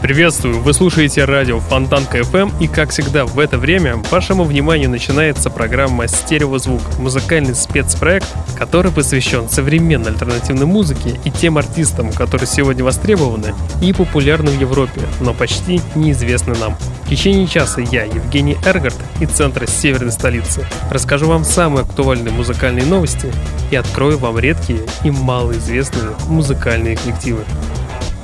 Приветствую! Вы слушаете радио Фонтанка FM и, как всегда, в это время вашему вниманию начинается программа «Стереозвук» — музыкальный спецпроект, который посвящен современной альтернативной музыке и тем артистам, которые сегодня востребованы и популярны в Европе, но почти неизвестны нам. В течение часа я, Евгений Эргард, из центра северной столицы, расскажу вам самые актуальные музыкальные новости и открою вам редкие и малоизвестные музыкальные коллективы.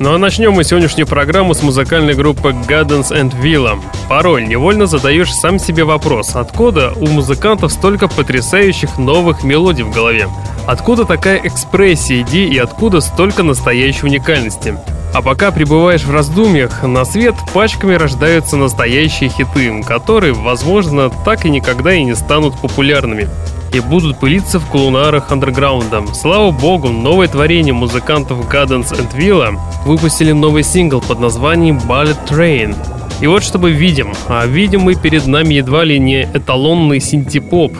Ну а начнем мы сегодняшнюю программу с музыкальной группы Gardens and Villa. Порой невольно задаешь сам себе вопрос, откуда у музыкантов столько потрясающих новых мелодий в голове? Откуда такая экспрессия идей и откуда столько настоящей уникальности? А пока пребываешь в раздумьях, на свет пачками рождаются настоящие хиты, которые, возможно, так и никогда и не станут популярными и будут пылиться в кулунарах андерграунда. Слава богу, новое творение музыкантов Gardens and Villa выпустили новый сингл под названием Ballet Train. И вот что мы видим. А видим мы перед нами едва ли не эталонный синтепоп,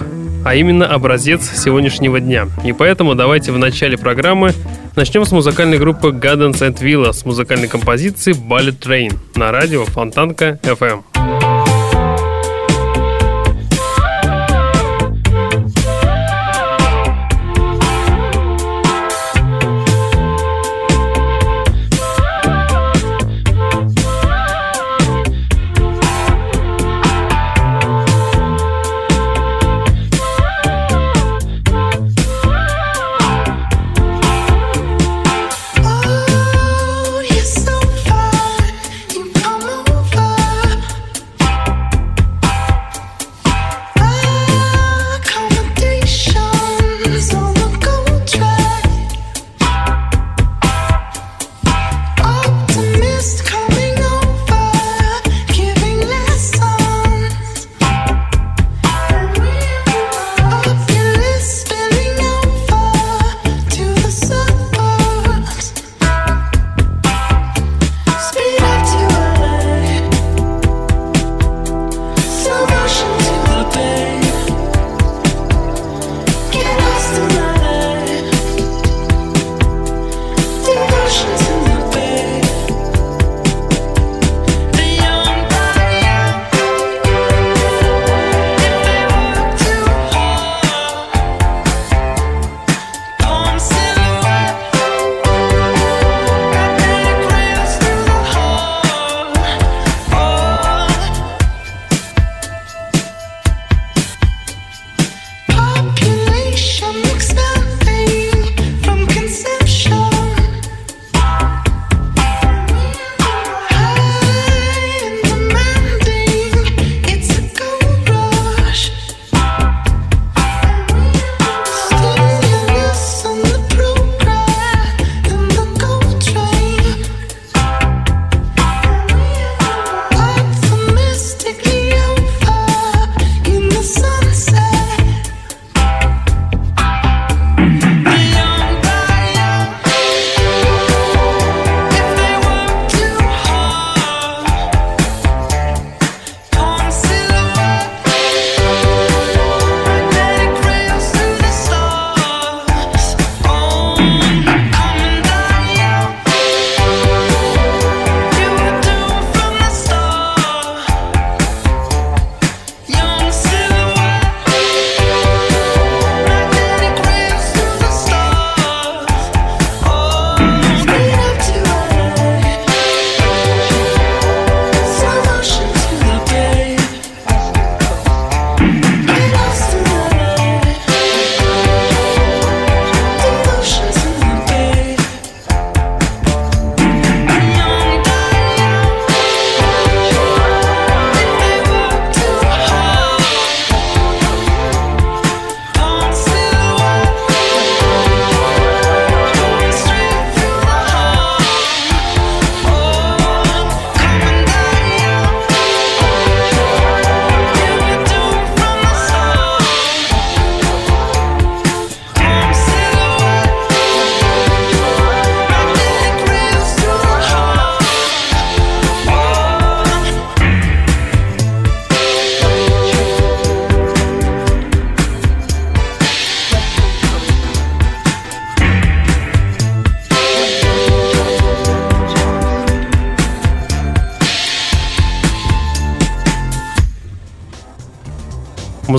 а именно образец сегодняшнего дня. И поэтому давайте в начале программы начнем с музыкальной группы Gardens and Villa с музыкальной композиции Ballet Train на радио Фонтанка FM.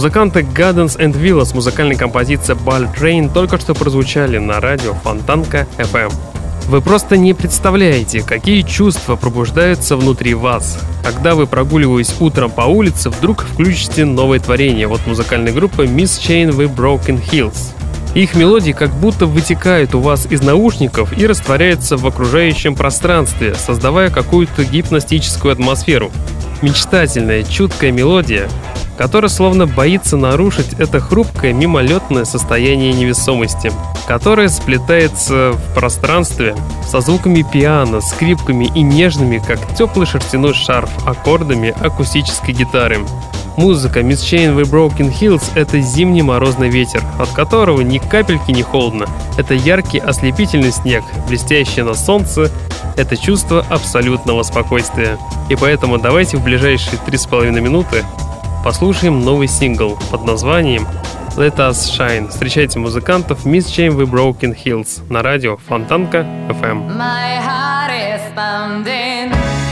Музыканты Gardens and Villas музыкальной композиции Ball Train только что прозвучали на радио Фонтанка FM. Вы просто не представляете, какие чувства пробуждаются внутри вас, когда вы, прогуливаясь утром по улице, вдруг включите новое творение от музыкальной группы Miss Chain with Broken Hills. Их мелодии как будто вытекают у вас из наушников и растворяются в окружающем пространстве, создавая какую-то гипностическую атмосферу. Мечтательная, чуткая мелодия, которая словно боится нарушить это хрупкое мимолетное состояние невесомости, которое сплетается в пространстве со звуками пиано, скрипками и нежными, как теплый шерстяной шарф, аккордами акустической гитары. Музыка Miss Chain with Broken Hills — это зимний морозный ветер, от которого ни капельки не холодно. Это яркий ослепительный снег, блестящий на солнце. Это чувство абсолютного спокойствия. И поэтому давайте в ближайшие три с половиной минуты послушаем новый сингл под названием Let Us Shine. Встречайте музыкантов Miss with Broken Hills на радио Фонтанка FM. My heart is.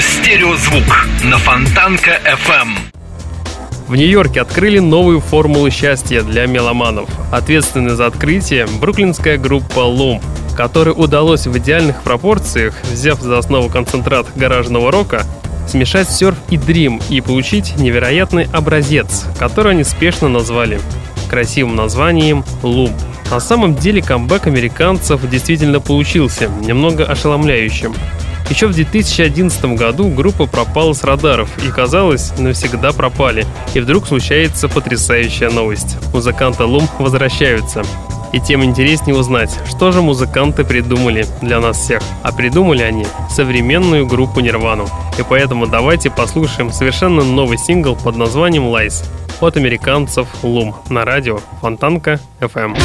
«Стереозвук» на Фонтанка FM. В Нью-Йорке открыли новую формулу счастья для меломанов. Ответственный за открытие – бруклинская группа Loom, которой удалось в идеальных пропорциях, взяв за основу концентрат гаражного рока, смешать серф и дрим и получить невероятный образец, который они спешно назвали красивым названием «Loom». На самом деле камбэк американцев действительно получился, немного ошеломляющим. Еще в 2011 году группа пропала с радаров и, казалось, навсегда пропали. И вдруг случается потрясающая новость. Музыканты Лум возвращаются. И тем интереснее узнать, что же музыканты придумали для нас всех. А придумали они современную группу Нирвану. И поэтому давайте послушаем совершенно новый сингл под названием «Lies» от американцев Лум на радио Фонтанка FM.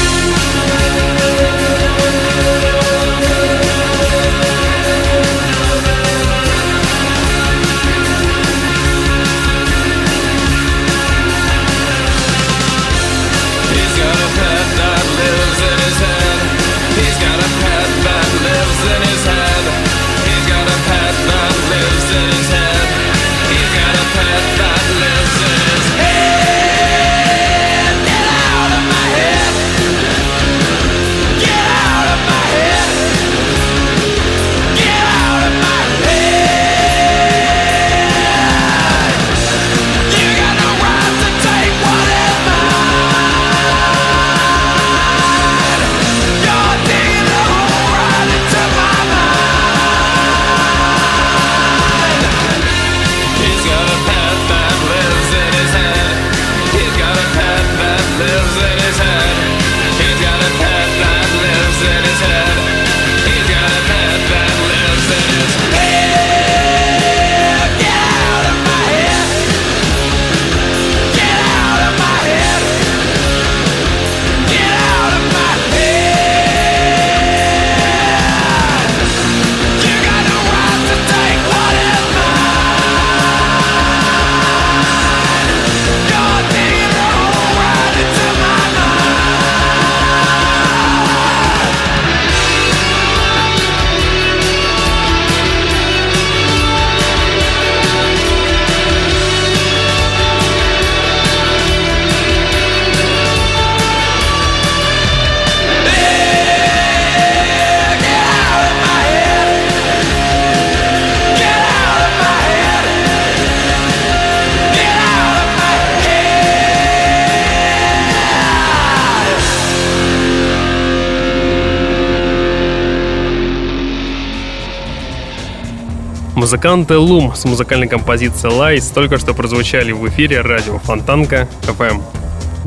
Музыканты Лум с музыкальной композицией Lies только что прозвучали в эфире радио Фонтанка FM.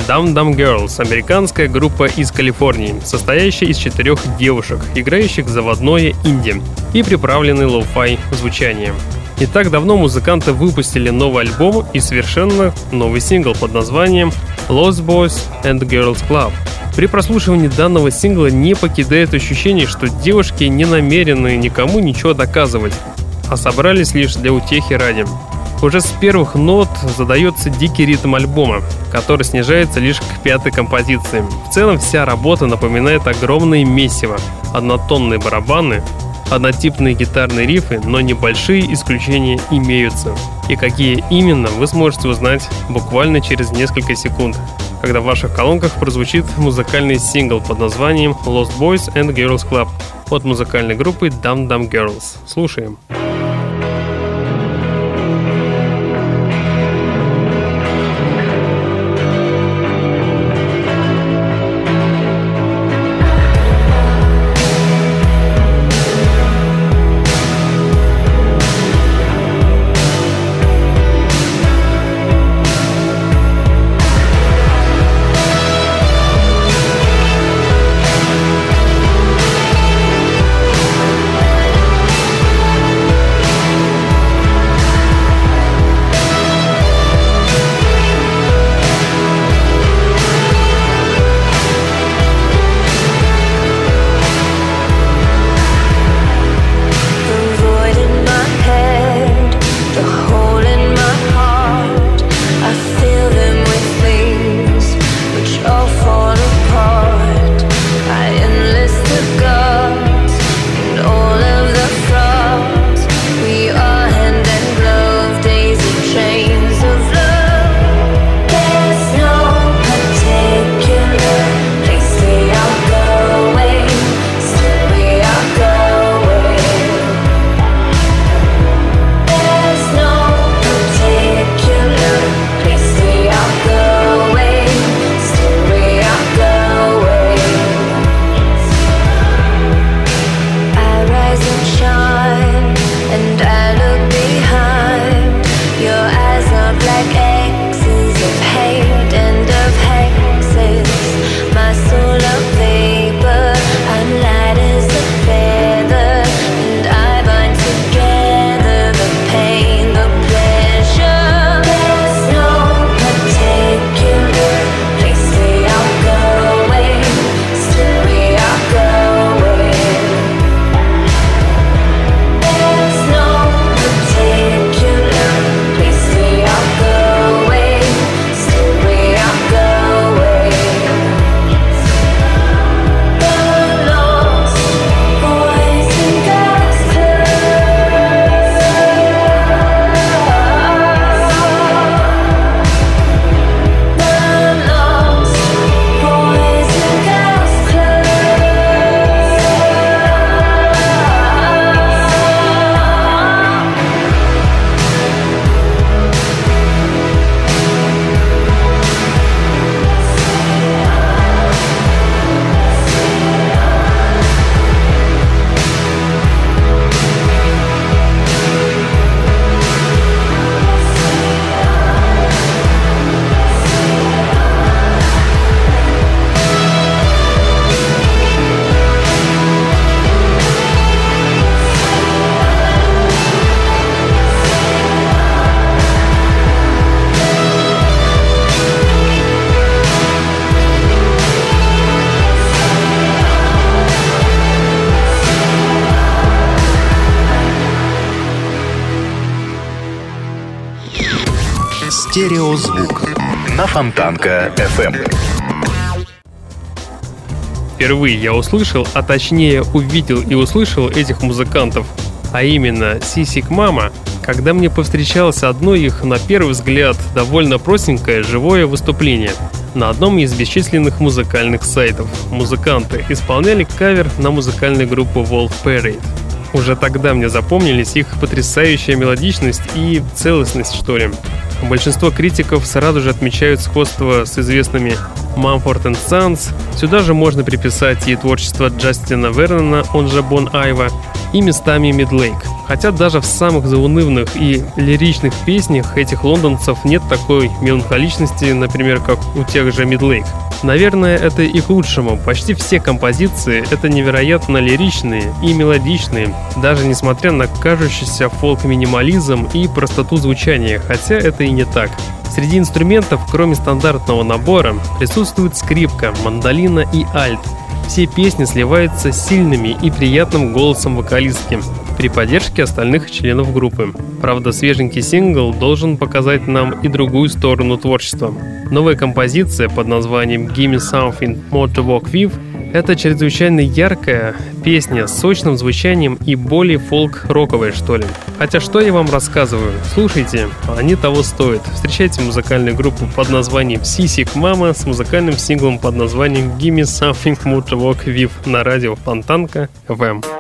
Dum Dum Girls – американская группа из Калифорнии, состоящая из четырех девушек, играющих заводное инди и приправленный lo-fi звучанием. Не так давно музыканты выпустили новый альбом и совершенно новый сингл под названием Lost Boys and Girls Club. При прослушивании данного сингла не покидает ощущение, что девушки не намерены никому ничего доказывать, а собрались лишь для утехи ради. Уже с первых нот задается дикий ритм альбома, который снижается лишь к пятой композиции. В целом вся работа напоминает огромные месиво, однотонные барабаны, однотипные гитарные рифы, но небольшие исключения имеются. И какие именно, вы сможете узнать буквально через несколько секунд, когда в ваших колонках прозвучит музыкальный сингл под названием Lost Boys and Girls Club от музыкальной группы Dum Dum Girls. Слушаем. Слушаем. Фонтанка FM. Впервые я услышал, а точнее увидел и услышал этих музыкантов, а именно Сисик Мама, когда мне повстречалось одно их, на первый взгляд, довольно простенькое живое выступление на одном из бесчисленных музыкальных сайтов. Музыканты исполняли кавер на музыкальную группу Wolf Parade. Уже тогда мне запомнились их потрясающая мелодичность и целостность, что ли. Большинство критиков сразу же отмечают сходство с известными Mumford Sons. Сюда же можно приписать и творчество Джастина Вернона, он же Бон Айва, и местами Мидлейк. Хотя даже в самых заунывных и лиричных песнях этих лондонцев нет такой меланхоличности, например, как у тех же Мидлейк. Наверное, это и к лучшему. Почти все композиции — это невероятно лиричные и мелодичные, даже несмотря на кажущийся фолк-минимализм и простоту звучания, хотя это и не так. Среди инструментов, кроме стандартного набора, присутствует скрипка, мандолина и альт. Все песни сливаются с сильными и приятным голосом вокалистки при поддержке остальных членов группы. Правда, свеженький сингл должен показать нам и другую сторону творчества. Новая композиция под названием «Gimme Something More to Walk With» Это чрезвычайно яркая песня с сочным звучанием и более фолк-роковая, что ли. Хотя что я вам рассказываю? Слушайте, они того стоят. Встречайте музыкальную группу под названием Сисик Мама с музыкальным синглом под названием Gimme Something More to Walk With на радио Фонтанка FM.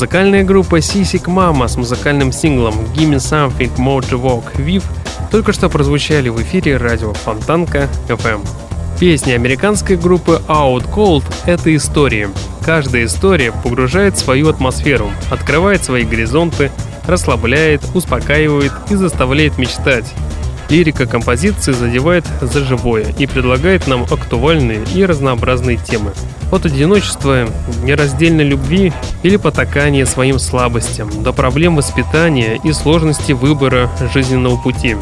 Музыкальная группа Сисик Mama с музыкальным синглом Gimme Something More to Walk With только что прозвучали в эфире радио Фонтанка FM. Песни американской группы Out Cold — это истории. Каждая история погружает свою атмосферу, открывает свои горизонты, расслабляет, успокаивает и заставляет мечтать. Лирика композиции задевает за живое и предлагает нам актуальные и разнообразные темы. От одиночества, нераздельной любви или потакания своим слабостям, до проблем воспитания и сложности выбора жизненного пути.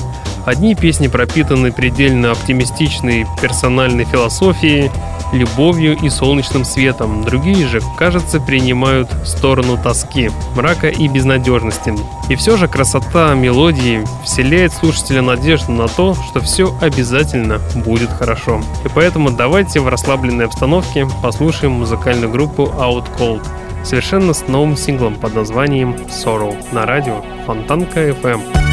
Одни песни пропитаны предельно оптимистичной персональной философией, любовью и солнечным светом, другие же, кажется, принимают сторону тоски, мрака и безнадежности. И все же красота мелодии вселяет слушателя надежду на то, что все обязательно будет хорошо. И поэтому давайте в расслабленной обстановке послушаем музыкальную группу Out Cold совершенно с новым синглом под названием Sorrow на радио Фонтанка FM.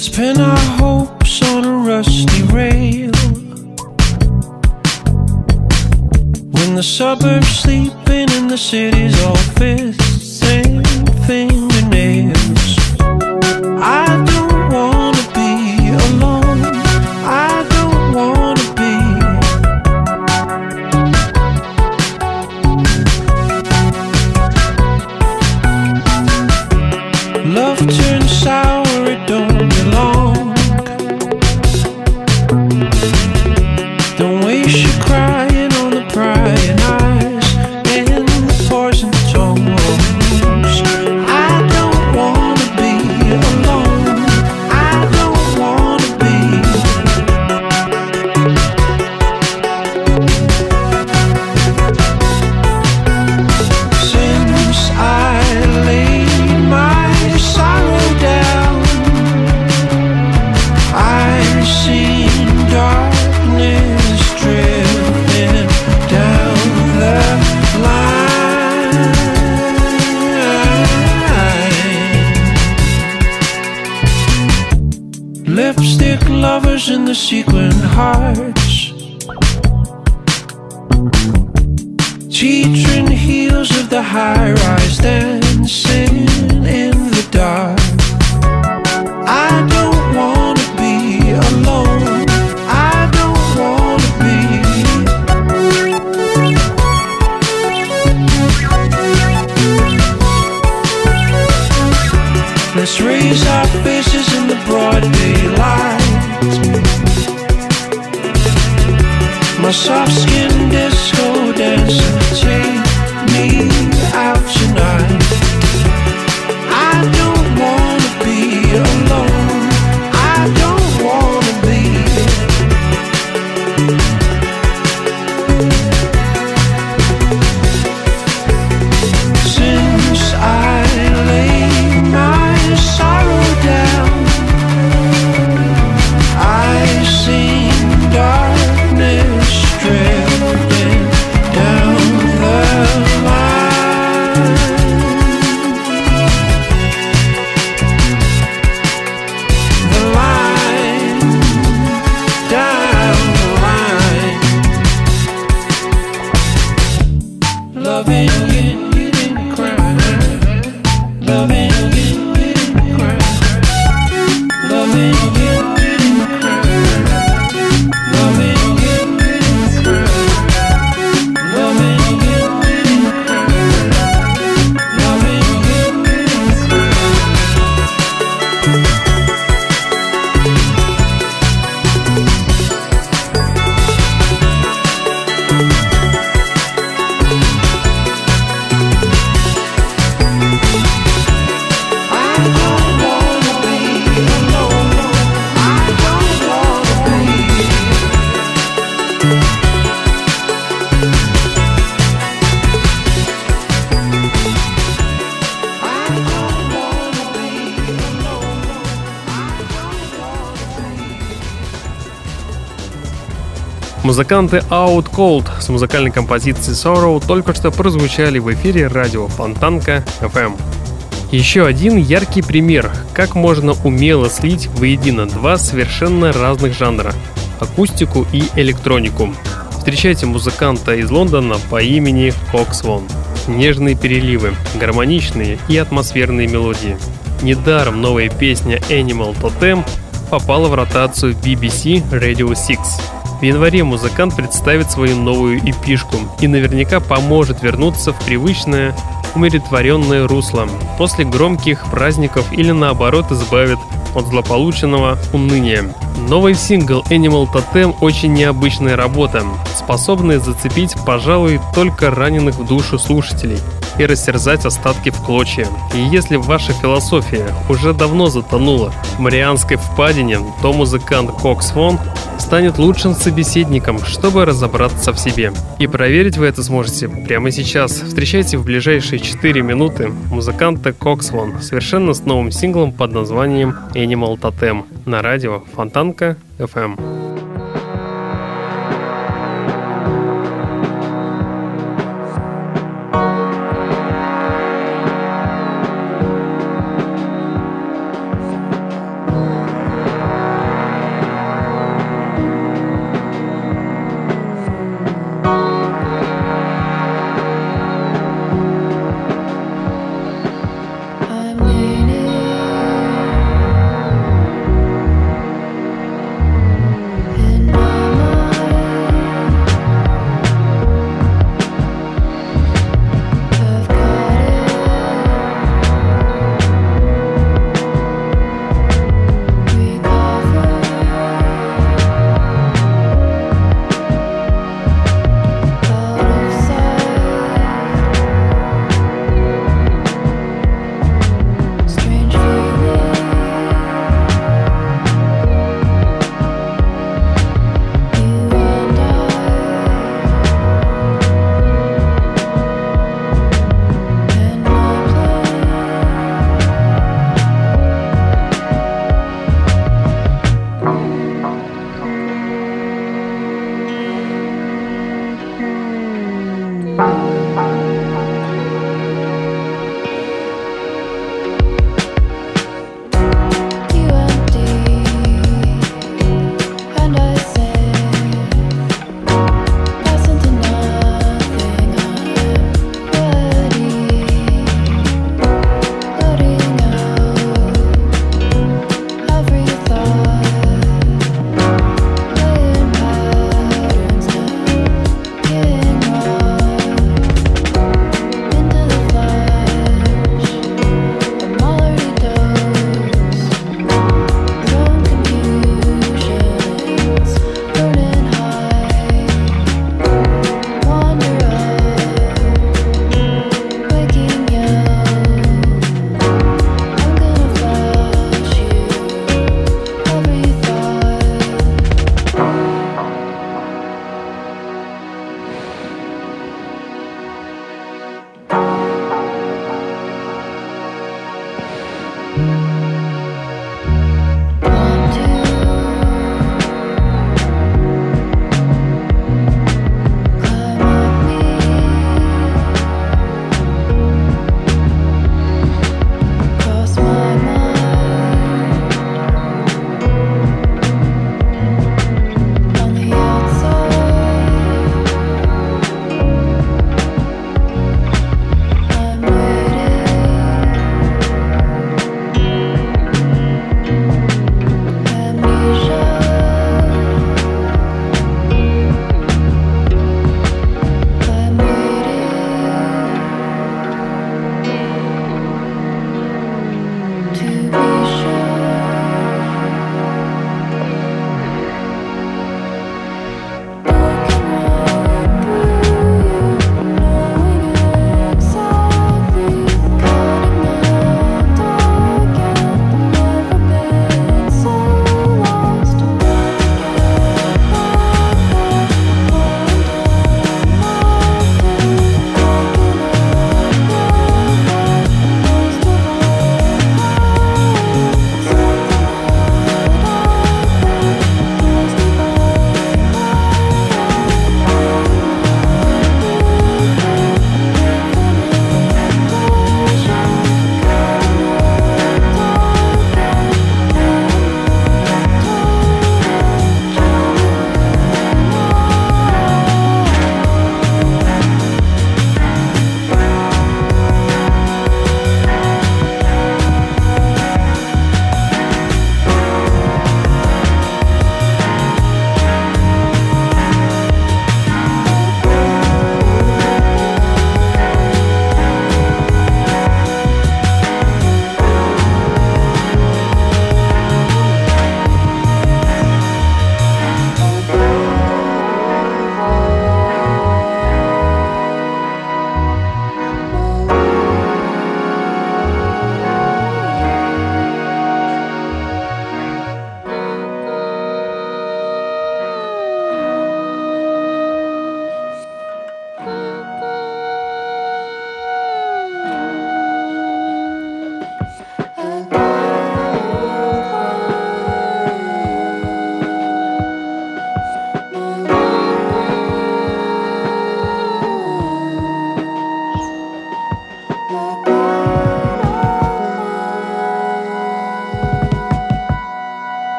Let's pin our hopes on a rusty rail. When the suburbs sleeping and the city's all fists and fingernails. I Музыканты Out Cold с музыкальной композицией Sorrow только что прозвучали в эфире радио Фонтанка FM. Еще один яркий пример, как можно умело слить воедино два совершенно разных жанра – акустику и электронику. Встречайте музыканта из Лондона по имени Кокс Вон. Нежные переливы, гармоничные и атмосферные мелодии. Недаром новая песня Animal Totem попала в ротацию BBC Radio 6. В январе музыкант представит свою новую эпишку и наверняка поможет вернуться в привычное умиротворенное русло после громких праздников или наоборот избавит от злополученного уныния. Новый сингл Animal Totem очень необычная работа, способная зацепить, пожалуй, только раненых в душу слушателей и растерзать остатки в клочья. И если ваша философия уже давно затонула в Марианской впадине, то музыкант Кокс Фон станет лучшим собеседником, чтобы разобраться в себе. И проверить вы это сможете прямо сейчас. Встречайте в ближайшие 4 минуты музыканта Кокс Фон совершенно с новым синглом под названием Animal Totem на радио Фонтанка FM.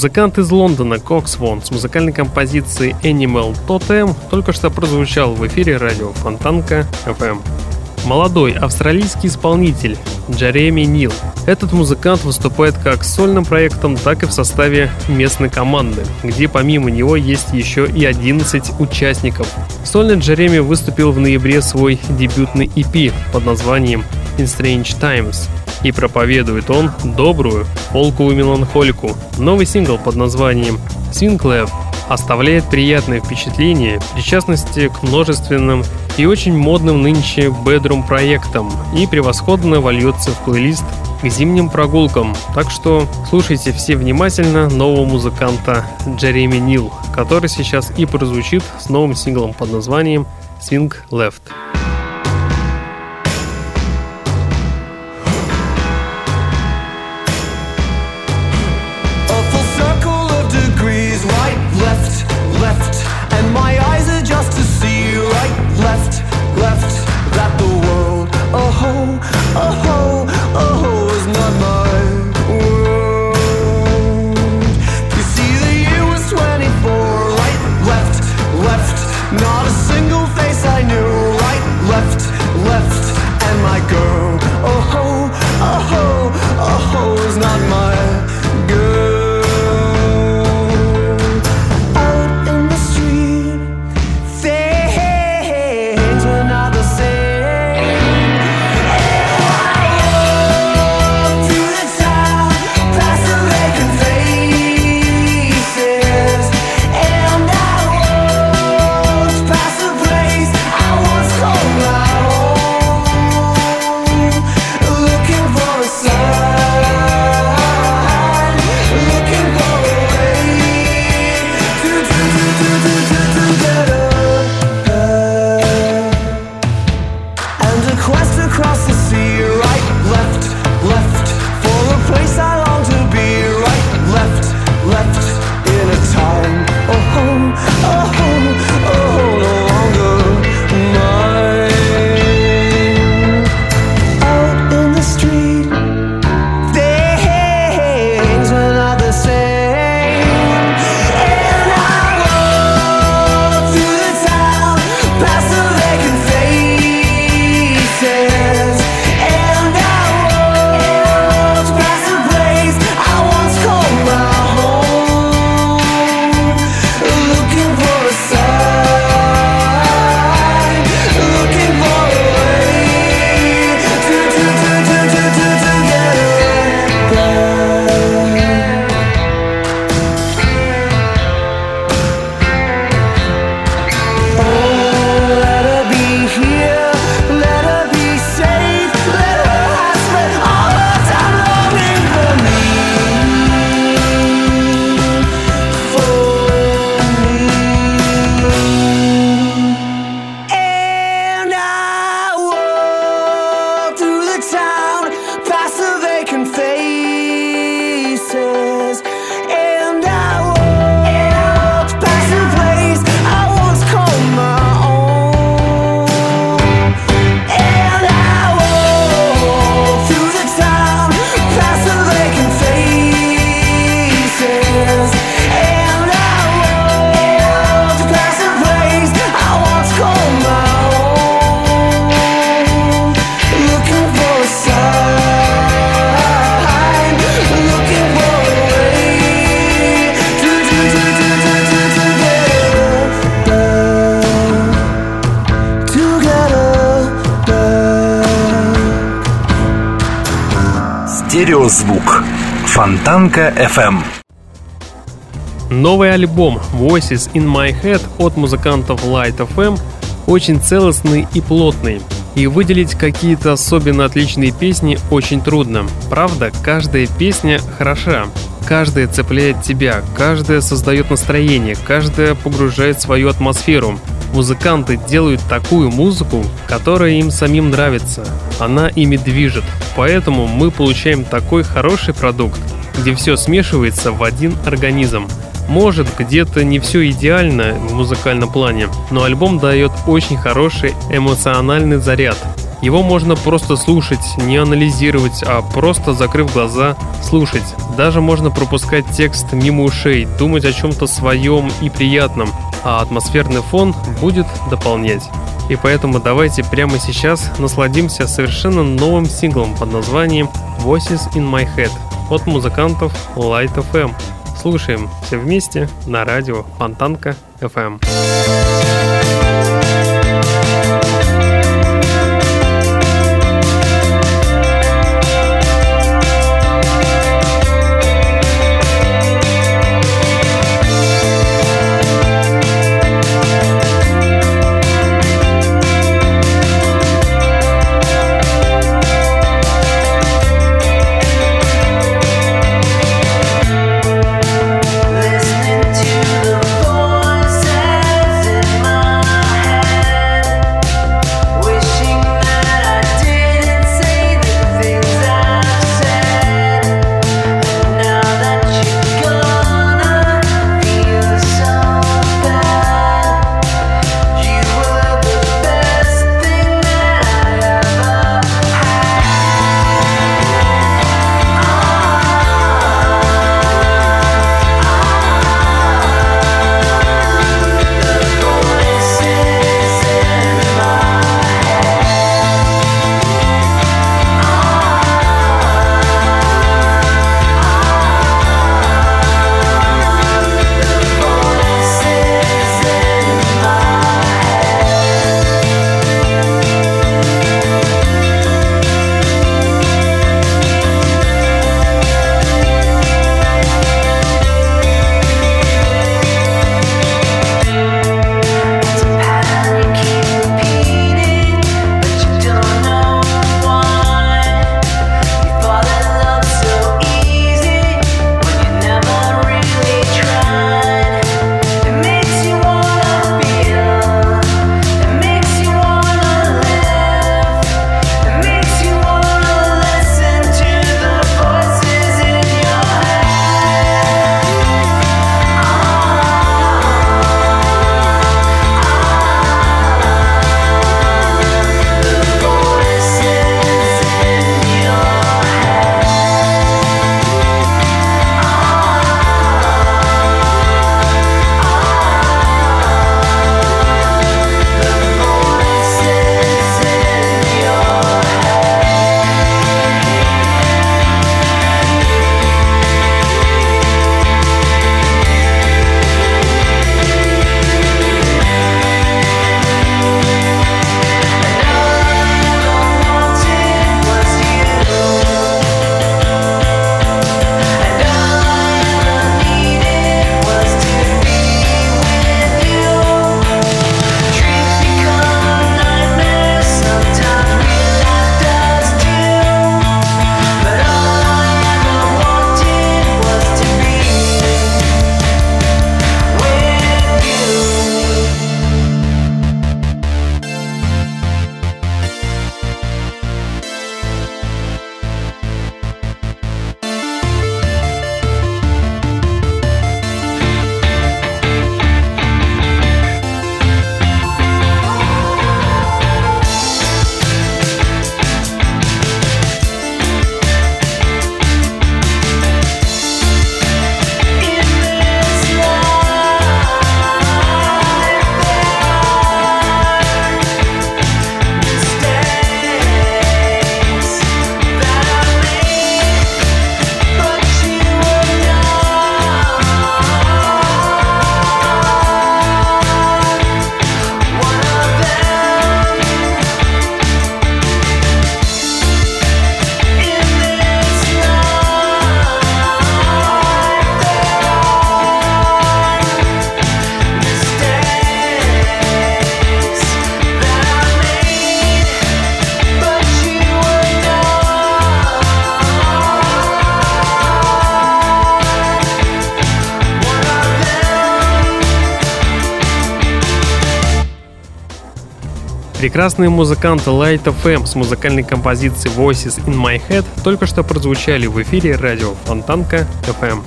Музыкант из Лондона Кокс Вон с музыкальной композицией Animal Totem только что прозвучал в эфире радио Фонтанка FM. Молодой австралийский исполнитель Джереми Нил. Этот музыкант выступает как с сольным проектом, так и в составе местной команды, где помимо него есть еще и 11 участников. Сольный Джереми выступил в ноябре свой дебютный EP под названием In Strange Times, и проповедует он добрую полковую меланхолику. Новый сингл под названием Swing Lab оставляет приятное впечатление причастности к множественным и очень модным нынче бедрум проектам и превосходно вольется в плейлист к зимним прогулкам. Так что слушайте все внимательно нового музыканта Джереми Нил, который сейчас и прозвучит с новым синглом под названием Swing Left. Фонтанка FM. Новый альбом Voices in My Head от музыкантов Light FM очень целостный и плотный. И выделить какие-то особенно отличные песни очень трудно. Правда, каждая песня хороша. Каждая цепляет тебя, каждая создает настроение, каждая погружает свою атмосферу. Музыканты делают такую музыку, которая им самим нравится. Она ими движет. Поэтому мы получаем такой хороший продукт, где все смешивается в один организм. Может, где-то не все идеально в музыкальном плане, но альбом дает очень хороший эмоциональный заряд. Его можно просто слушать, не анализировать, а просто закрыв глаза, слушать. Даже можно пропускать текст мимо ушей, думать о чем-то своем и приятном, а атмосферный фон будет дополнять. И поэтому давайте прямо сейчас насладимся совершенно новым синглом под названием Voices in My Head от музыкантов Light FM. Слушаем все вместе на радио Фонтанка FM. Прекрасные музыканты Light FM с музыкальной композицией Voices in My Head только что прозвучали в эфире радио Фонтанка FM.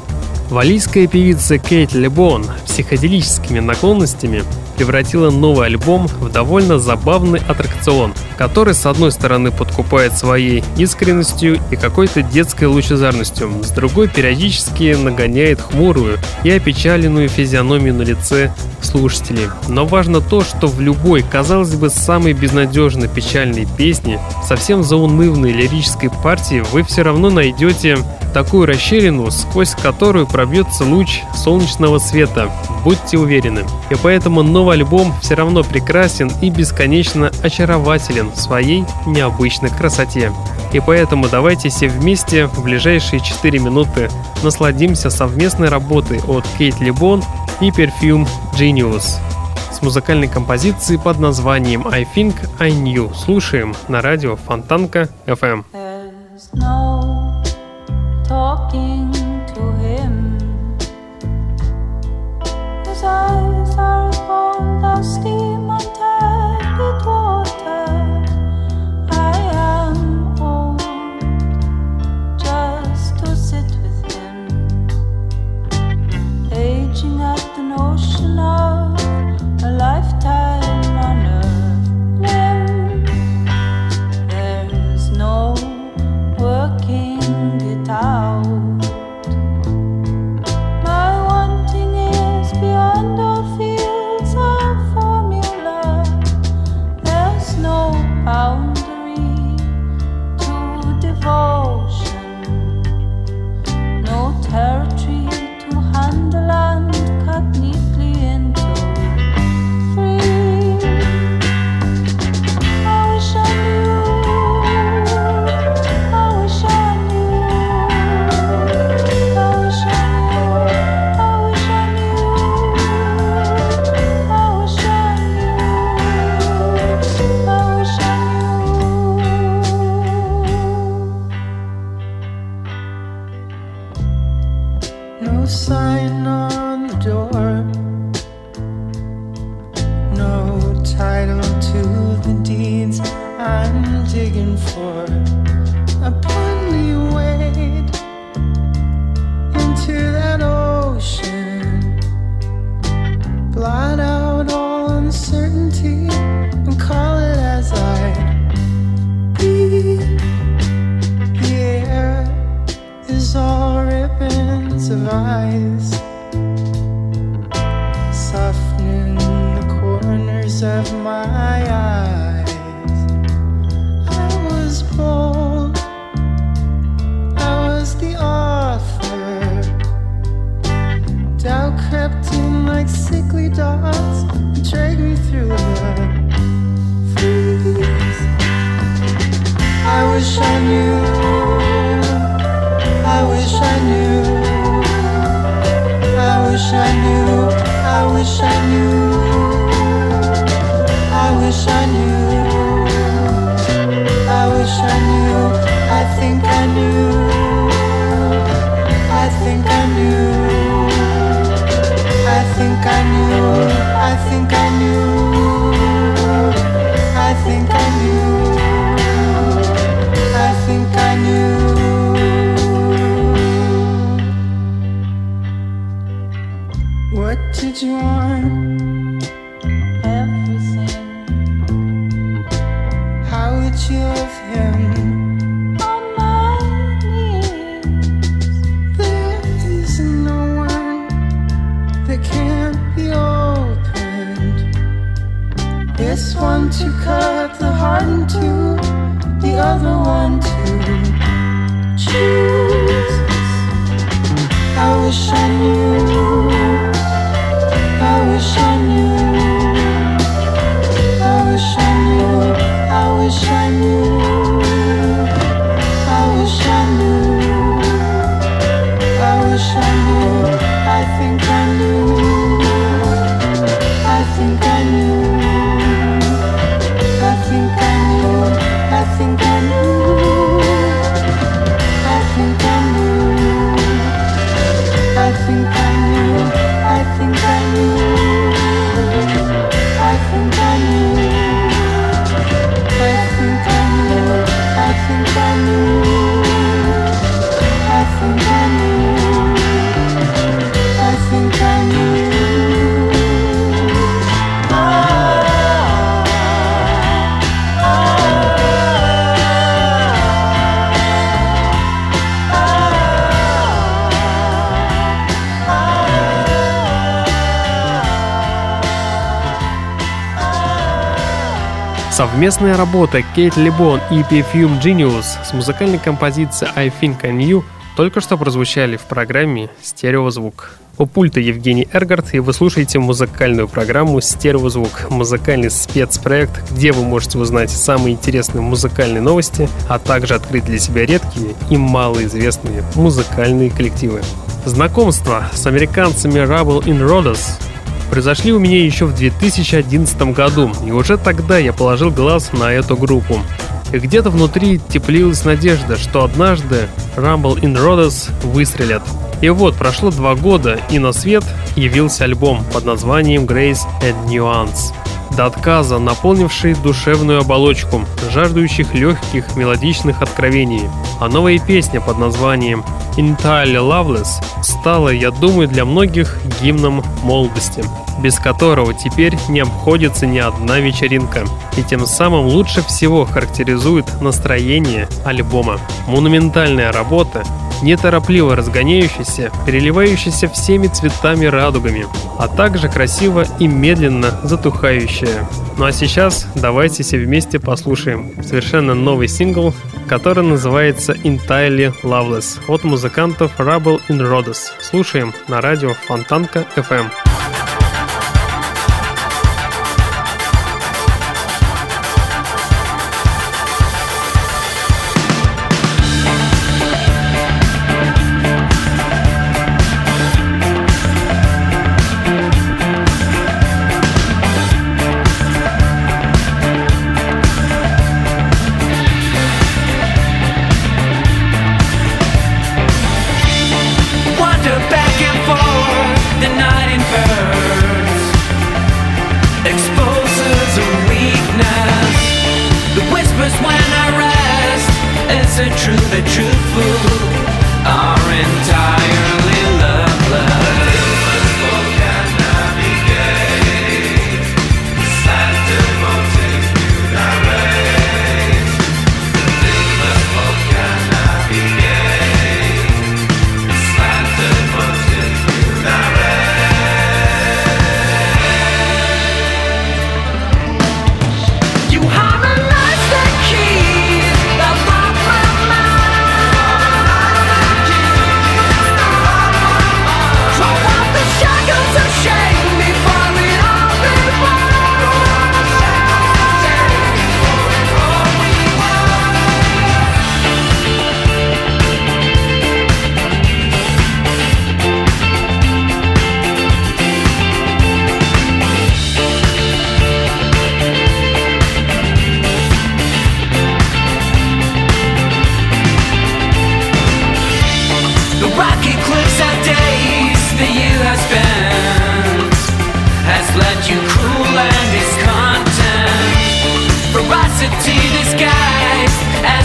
Валийская певица Кейт Лебон психоделическими наклонностями превратила новый альбом в довольно забавный аттракцион, который с одной стороны подкупает своей искренностью и какой-то детской лучезарностью, с другой периодически нагоняет хмурую и опечаленную физиономию на лице слушателей. Но важно то, что в любой, казалось бы, самой безнадежно печальной песне, совсем заунывной лирической партии вы все равно найдете такую расщелину, сквозь которую пробьется луч солнечного света. Будьте уверены. И поэтому новый альбом все равно прекрасен и бесконечно очарователен в своей необычной красоте. И поэтому давайте все вместе в ближайшие 4 минуты насладимся совместной работой от Кейт Либон и Perfume Genius с музыкальной композицией под названием I Think I Knew. Слушаем на радио Фонтанка FM. No of ice, softening the corners of my eyes. I was bold, I was the author. Doubt crept in like sickly dots and dragged me through the freeze. I wish I knew. You want? Everything How would you love him? on my knees. There is no one that can't be opened. This one to cut the heart in two, the other one Совместная работа Кейт Лебон и Perfume Genius с музыкальной композицией I Think I Knew только что прозвучали в программе «Стереозвук». У пульта Евгений Эргард, и вы слушаете музыкальную программу «Стереозвук» — музыкальный спецпроект, где вы можете узнать самые интересные музыкальные новости, а также открыть для себя редкие и малоизвестные музыкальные коллективы. Знакомство с американцами Rubble in Rhodes произошли у меня еще в 2011 году, и уже тогда я положил глаз на эту группу. И где-то внутри теплилась надежда, что однажды Rumble in Rhodes выстрелят. И вот прошло два года, и на свет явился альбом под названием Grace and Nuance. До отказа наполнивший душевную оболочку, жаждущих легких мелодичных откровений. А новая песня под названием Entirely Loveless стала, я думаю, для многих гимном молодости, без которого теперь не обходится ни одна вечеринка, и тем самым лучше всего характеризует настроение альбома. Монументальная работа, неторопливо разгоняющаяся, переливающаяся всеми цветами радугами, а также красиво и медленно затухающая. Ну а сейчас давайте все вместе послушаем совершенно новый сингл, который называется Entirely Loveless от музыкантов Rubble in Rhodes. Слушаем на радио Фонтанка FM.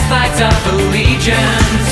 fight of allegiance.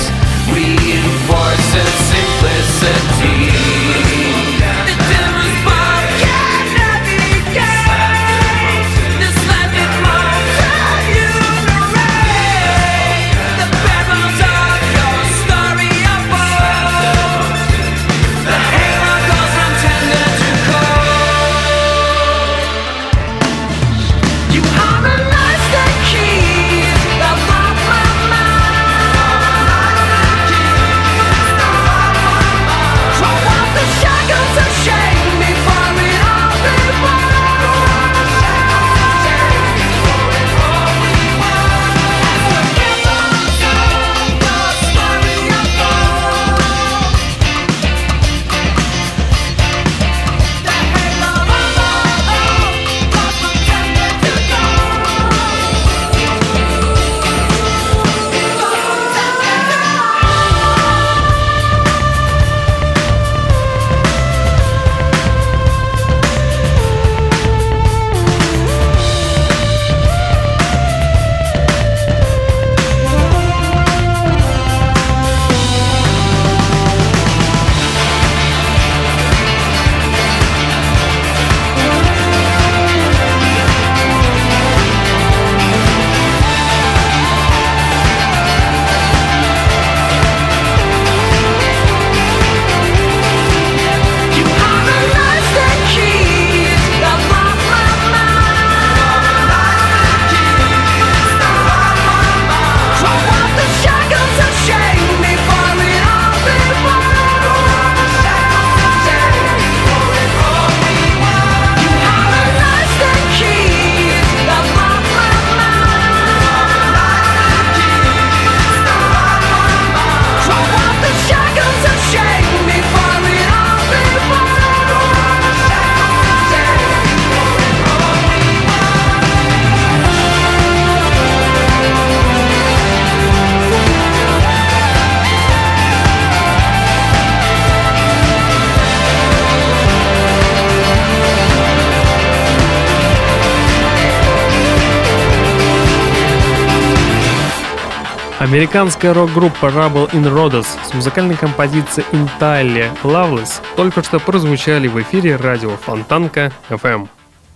Американская рок-группа Rubble in Rhodes с музыкальной композицией Entirely Loveless только что прозвучали в эфире радио Фонтанка FM.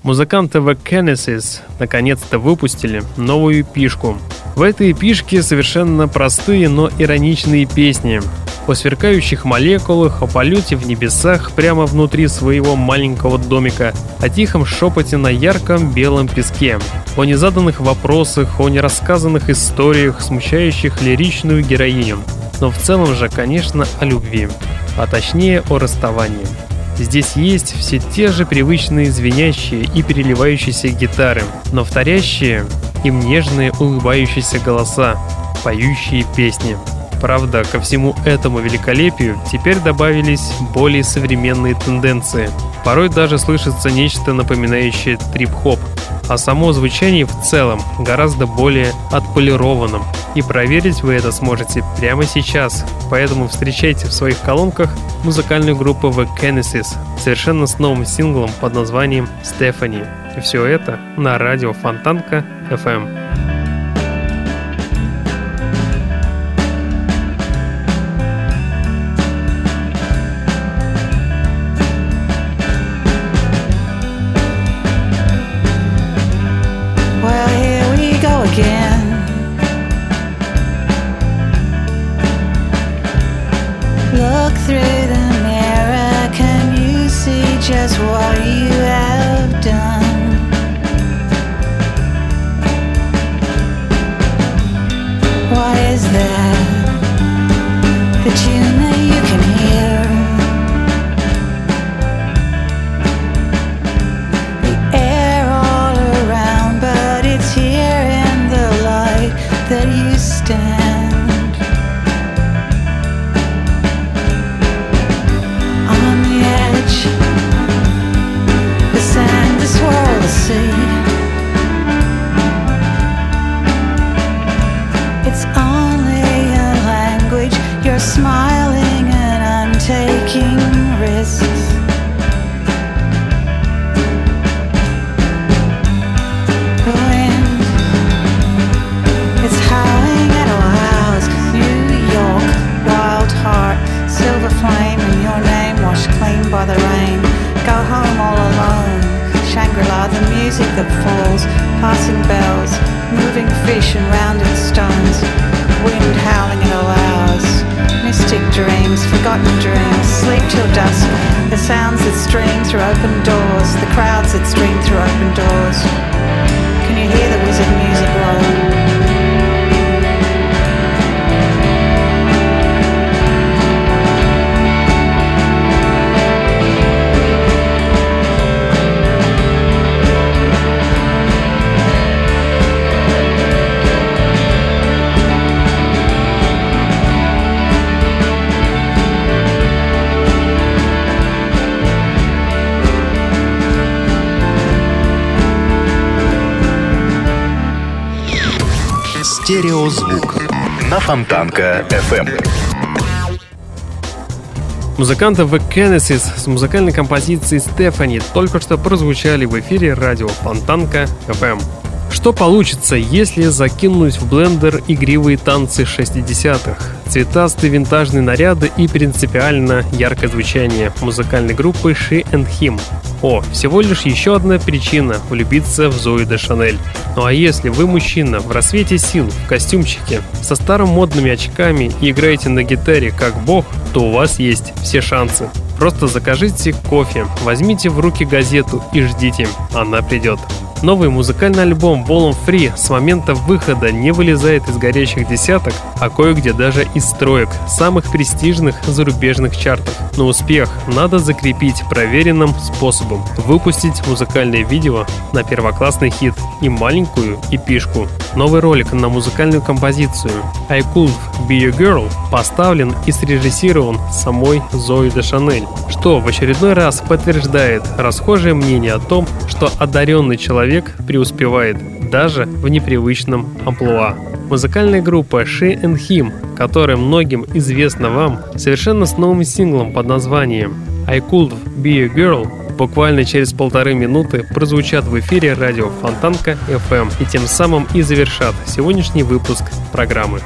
Музыканты The Genesis наконец-то выпустили новую пишку. В этой пишке совершенно простые, но ироничные песни о сверкающих молекулах, о полете в небесах прямо внутри своего маленького домика, о тихом шепоте на ярком белом песке, о незаданных вопросах, о нерассказанных историях, смущающих лиричную героиню, но в целом же, конечно, о любви, а точнее о расставании. Здесь есть все те же привычные звенящие и переливающиеся гитары, но вторящие им нежные улыбающиеся голоса, поющие песни. Правда, ко всему этому великолепию теперь добавились более современные тенденции. Порой даже слышится нечто напоминающее трип-хоп, а само звучание в целом гораздо более отполированным. И проверить вы это сможете прямо сейчас. Поэтому встречайте в своих колонках музыкальную группу The Genesis совершенно с новым синглом под названием «Стефани». Все это на радио Фонтанка FM. Стереозвук на Фонтанка FM. Музыканты The Genesis с музыкальной композицией Стефани только что прозвучали в эфире радио Фонтанка FM. Что получится, если закинуть в блендер игривые танцы 60-х, цветастые винтажные наряды и принципиально яркое звучание музыкальной группы She and Him? О, всего лишь еще одна причина влюбиться в Зои де Шанель. Ну а если вы мужчина в рассвете сил, в костюмчике, со старым модными очками и играете на гитаре как бог, то у вас есть все шансы. Просто закажите кофе, возьмите в руки газету и ждите, она придет. Новый музыкальный альбом Ball Free с момента выхода не вылезает из горящих десяток, а кое-где даже из строек самых престижных зарубежных чартов. Но успех надо закрепить проверенным способом. Выпустить музыкальное видео на первоклассный хит и маленькую эпишку. Новый ролик на музыкальную композицию I Could Be Your Girl поставлен и срежиссирован самой Зоей де Шанель, что в очередной раз подтверждает расхожее мнение о том, что одаренный человек преуспевает даже в непривычном амплуа. Музыкальная группа She and Him, которая многим известна вам, совершенно с новым синглом под названием I Could Be a Girl буквально через полторы минуты прозвучат в эфире радио Фонтанка FM и тем самым и завершат сегодняшний выпуск программы.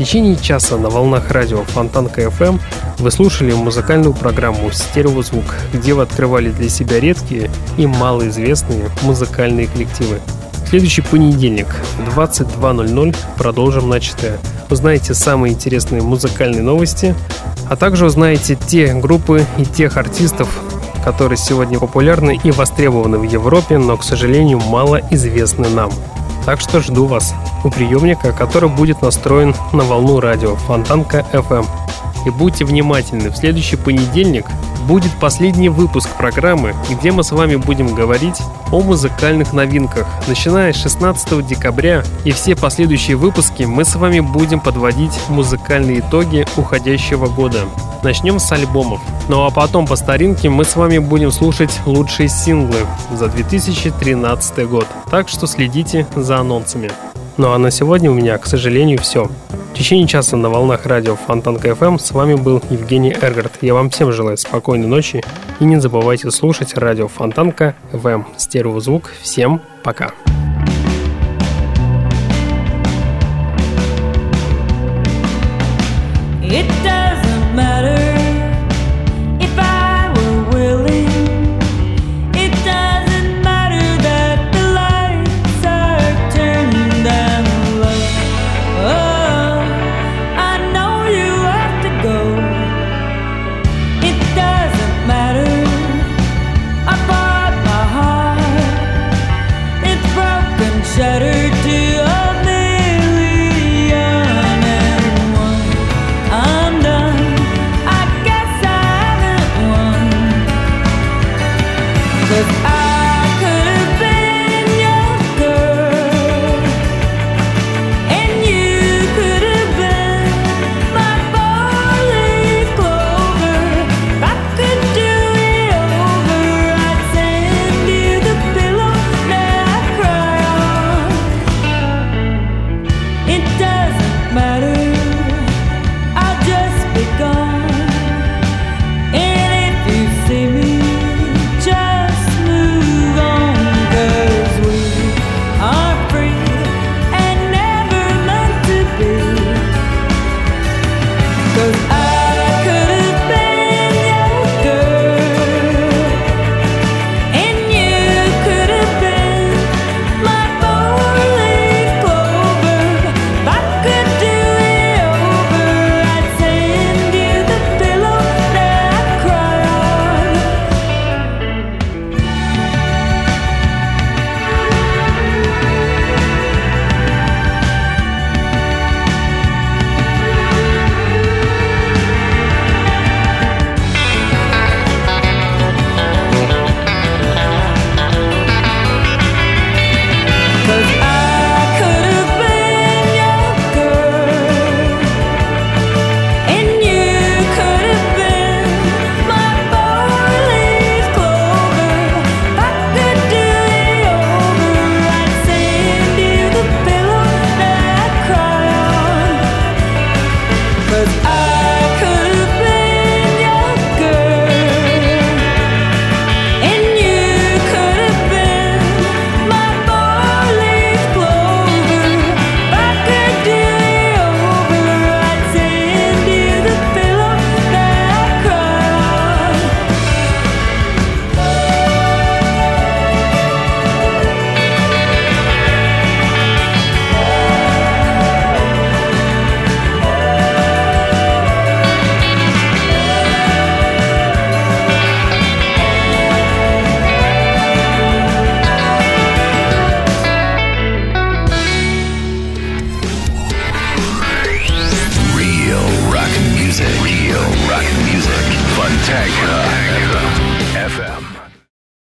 Течение часа на волнах радио Фонтанка FM вы слушали музыкальную программу «Стереозвук», где вы открывали для себя редкие и малоизвестные музыкальные коллективы. В следующий понедельник в 22.00 продолжим начатое. Узнаете самые интересные музыкальные новости, а также узнаете те группы и тех артистов, которые сегодня популярны и востребованы в Европе, но, к сожалению, мало известны нам. Так что жду вас у приемника, который будет настроен на волну радио Фонтанка FM. И будьте внимательны, в следующий понедельник будет последний выпуск программы, где мы с вами будем говорить о музыкальных новинках. Начиная с 16 декабря и все последующие выпуски мы с вами будем подводить музыкальные итоги уходящего года. Начнем с альбомов. Ну а потом по старинке мы с вами будем слушать лучшие синглы за 2013 год. Так что следите за анонсами. Ну а на сегодня у меня, к сожалению, все. В течение часа на волнах радио Фонтанка FM с вами был Евгений Эргард. Я вам всем желаю спокойной ночи и не забывайте слушать радио Фонтанка FM. Стереозвук. Всем пока. It